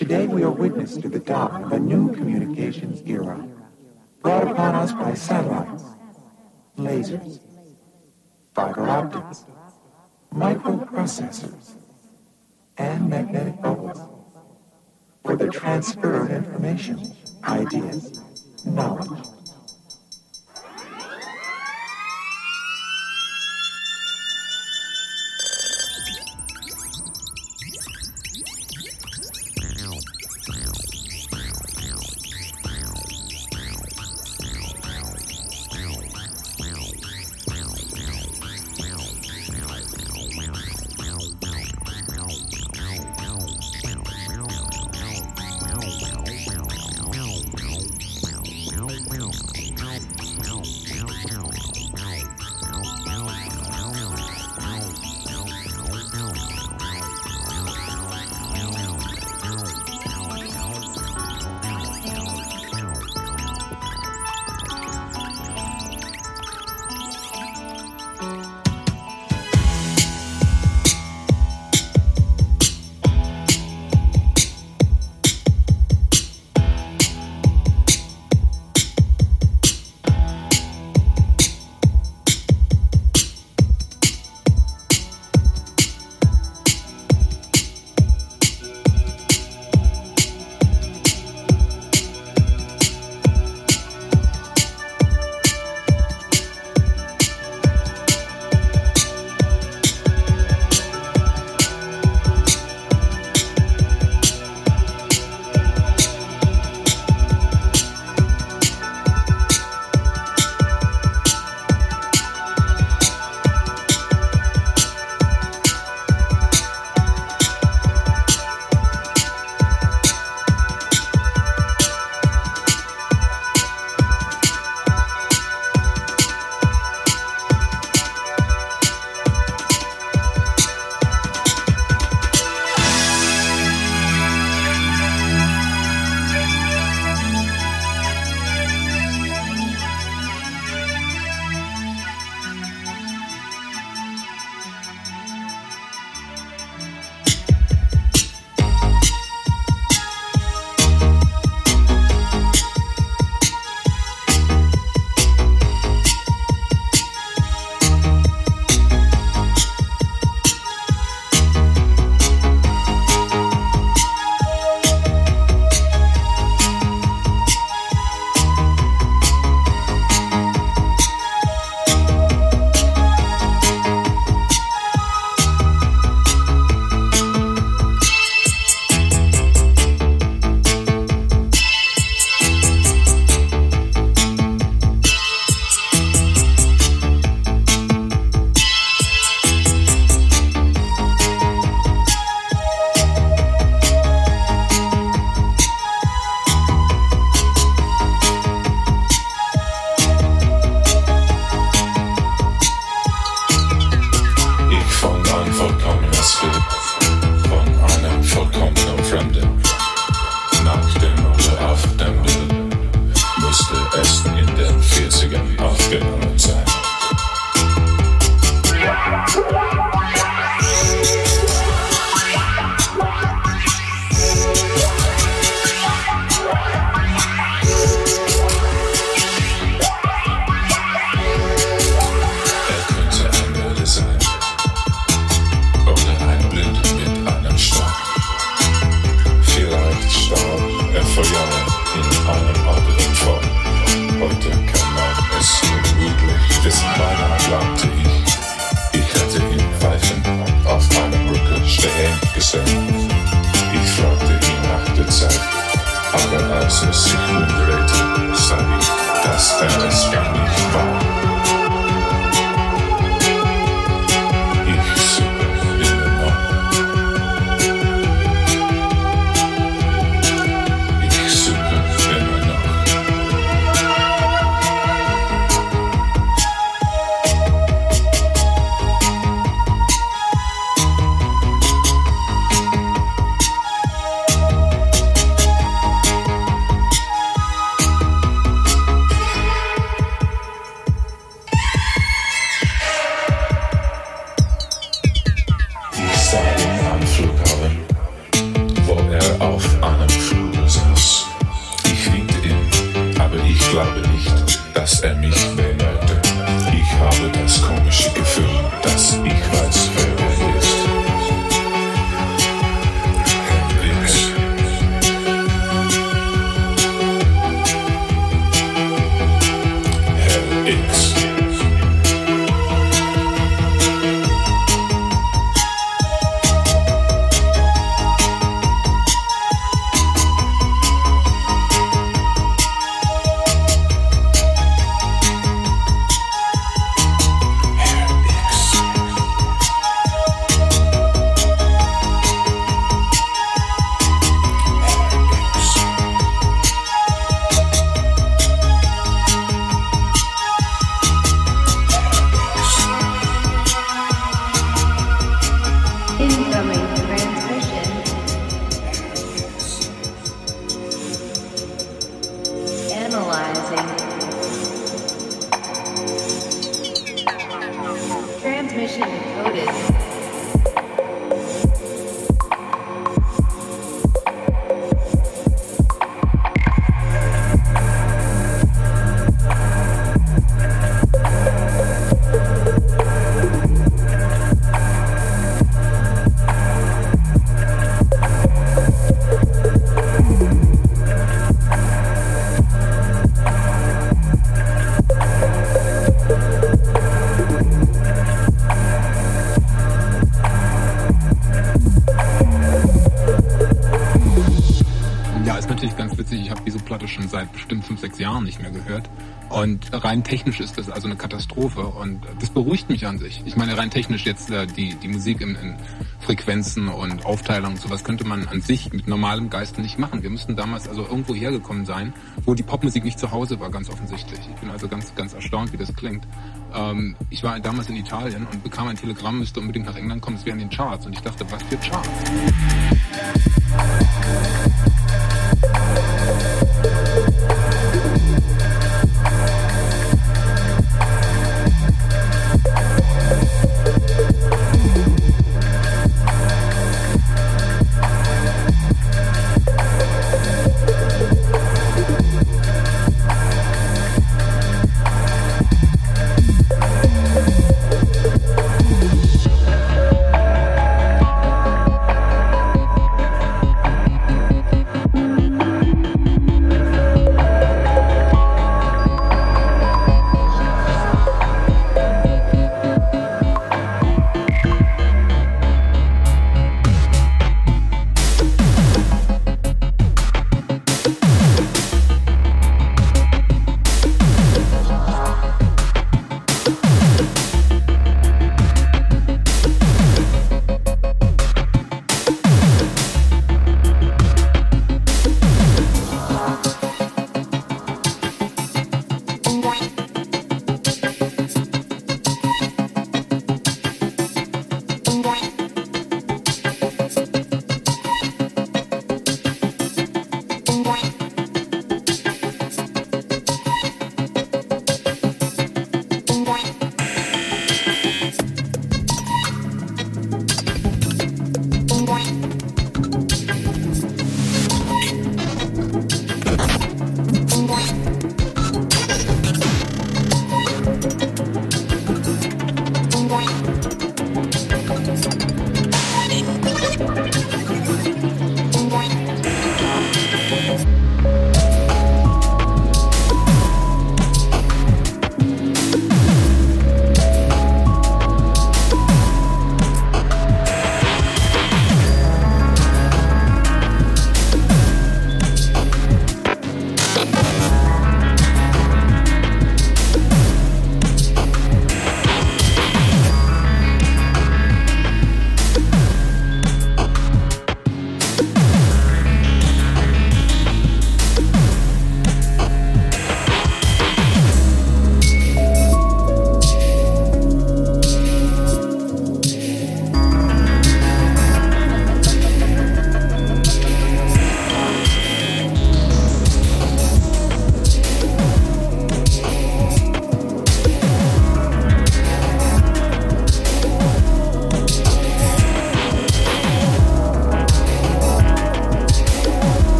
Today we are witness to the dawn of a new communications era, brought upon us by satellites, lasers, fiber optics, microprocessors, and magnetic bubbles for the transfer of information, ideas, knowledge. Secret That's Dust sechs Jahren nicht mehr gehört. Und rein technisch ist das also eine Katastrophe. Und das beruhigt mich an sich. Ich meine, rein technisch jetzt äh, die, die Musik in, in Frequenzen und Aufteilung und sowas könnte man an sich mit normalem Geist nicht machen. Wir müssten damals also irgendwo hergekommen sein, wo die Popmusik nicht zu Hause war, ganz offensichtlich. Ich bin also ganz, ganz erstaunt, wie das klingt. Ähm, ich war damals in Italien und bekam ein Telegramm, müsste unbedingt nach England kommen, es wäre in den Charts. Und ich dachte, was für Charts?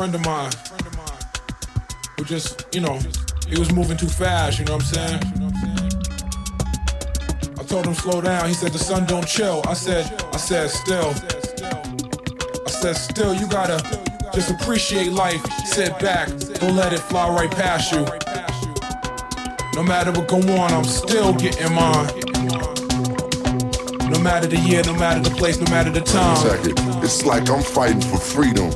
Friend of mine who just, you know, he was moving too fast, you know what I'm saying? I told him slow down. He said the sun don't chill. I said, I said still. I said still you gotta just appreciate life. Sit back. Don't let it fly right past you. No matter what go on, I'm still getting mine. No matter the year, no matter the place, no matter the time. It's like I'm fighting for freedom.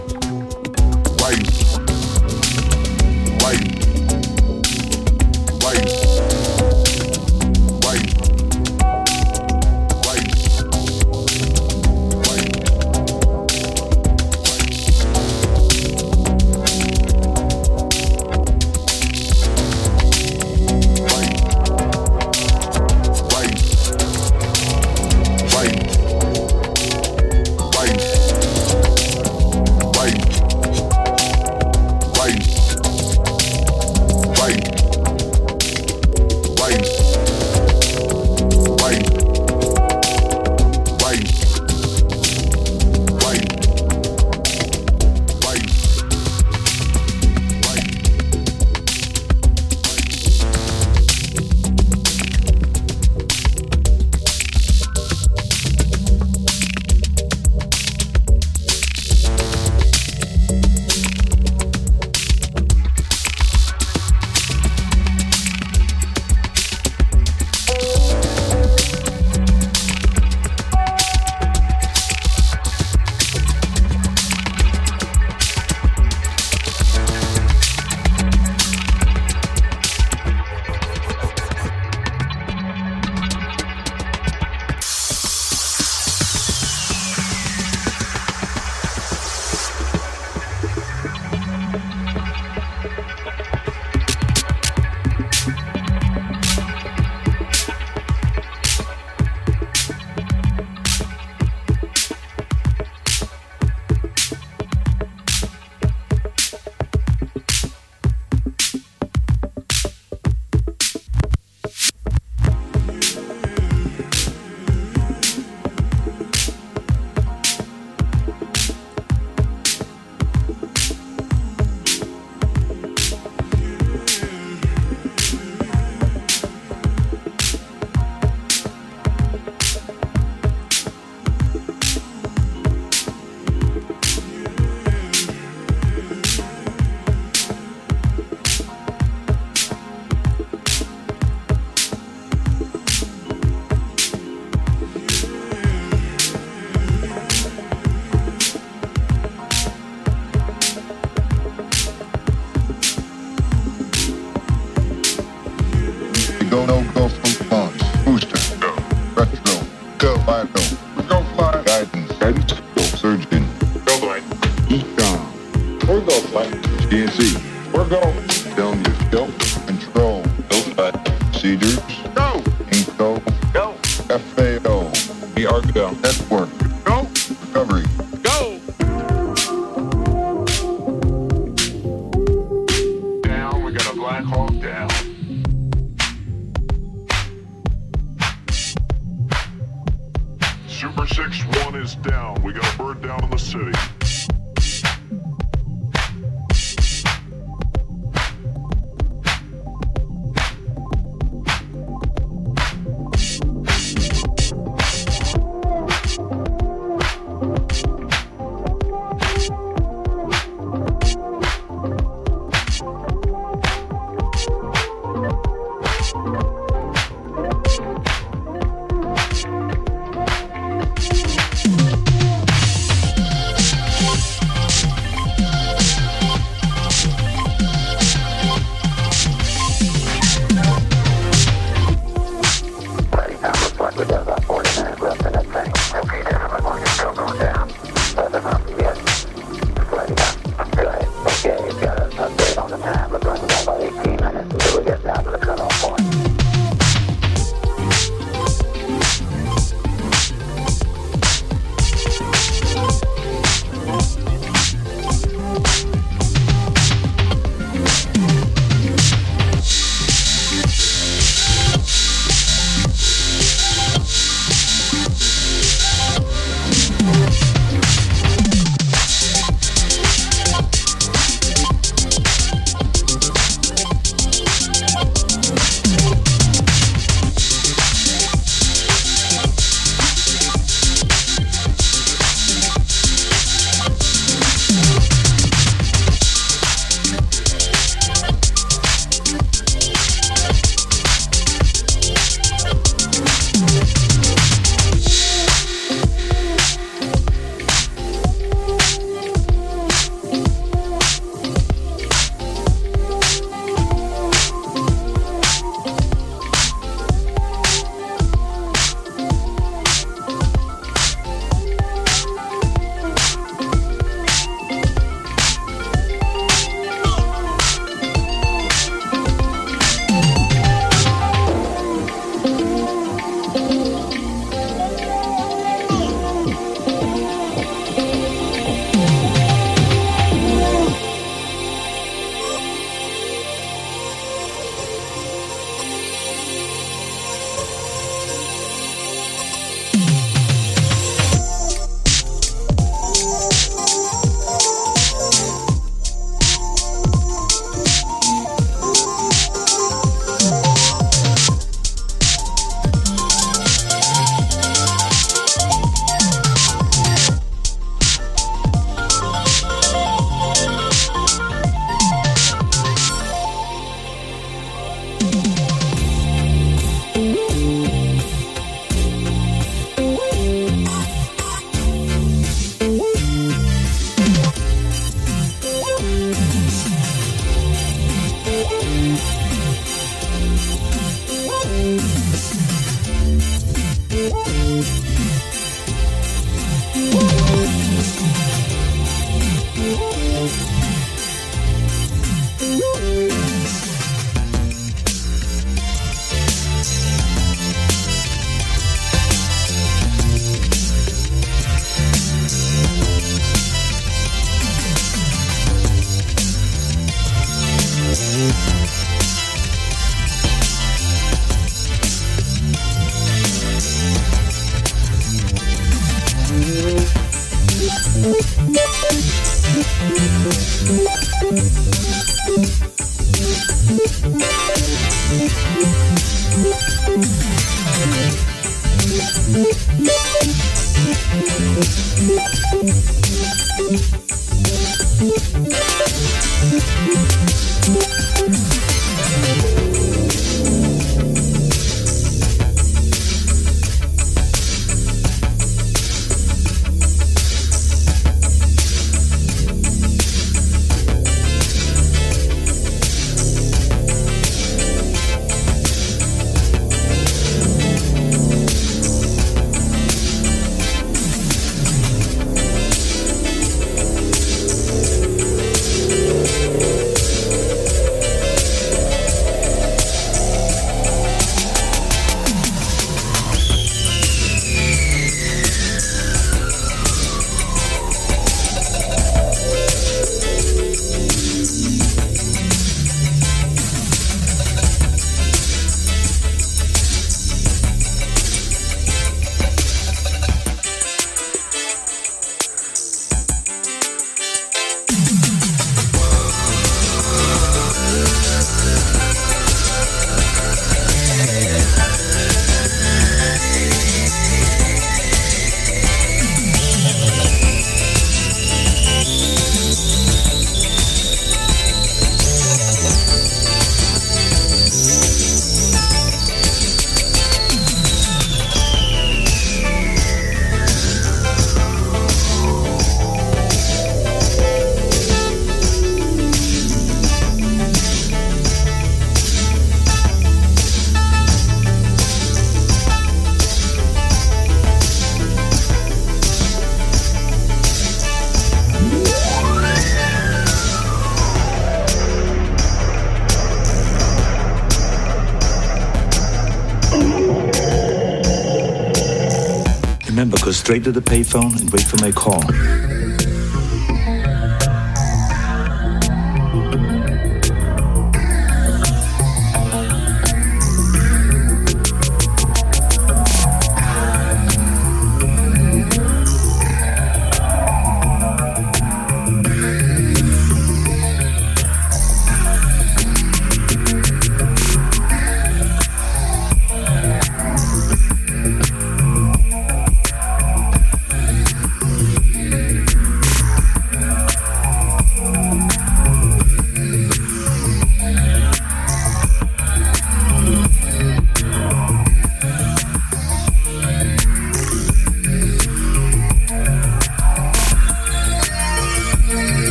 Remember, go straight to the payphone and wait for my call.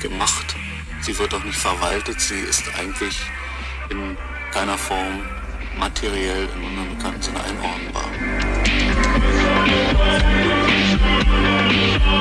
gemacht, sie wird auch nicht verwaltet, sie ist eigentlich in keiner Form materiell in unserem bekannten Sinne einordnbar. Musik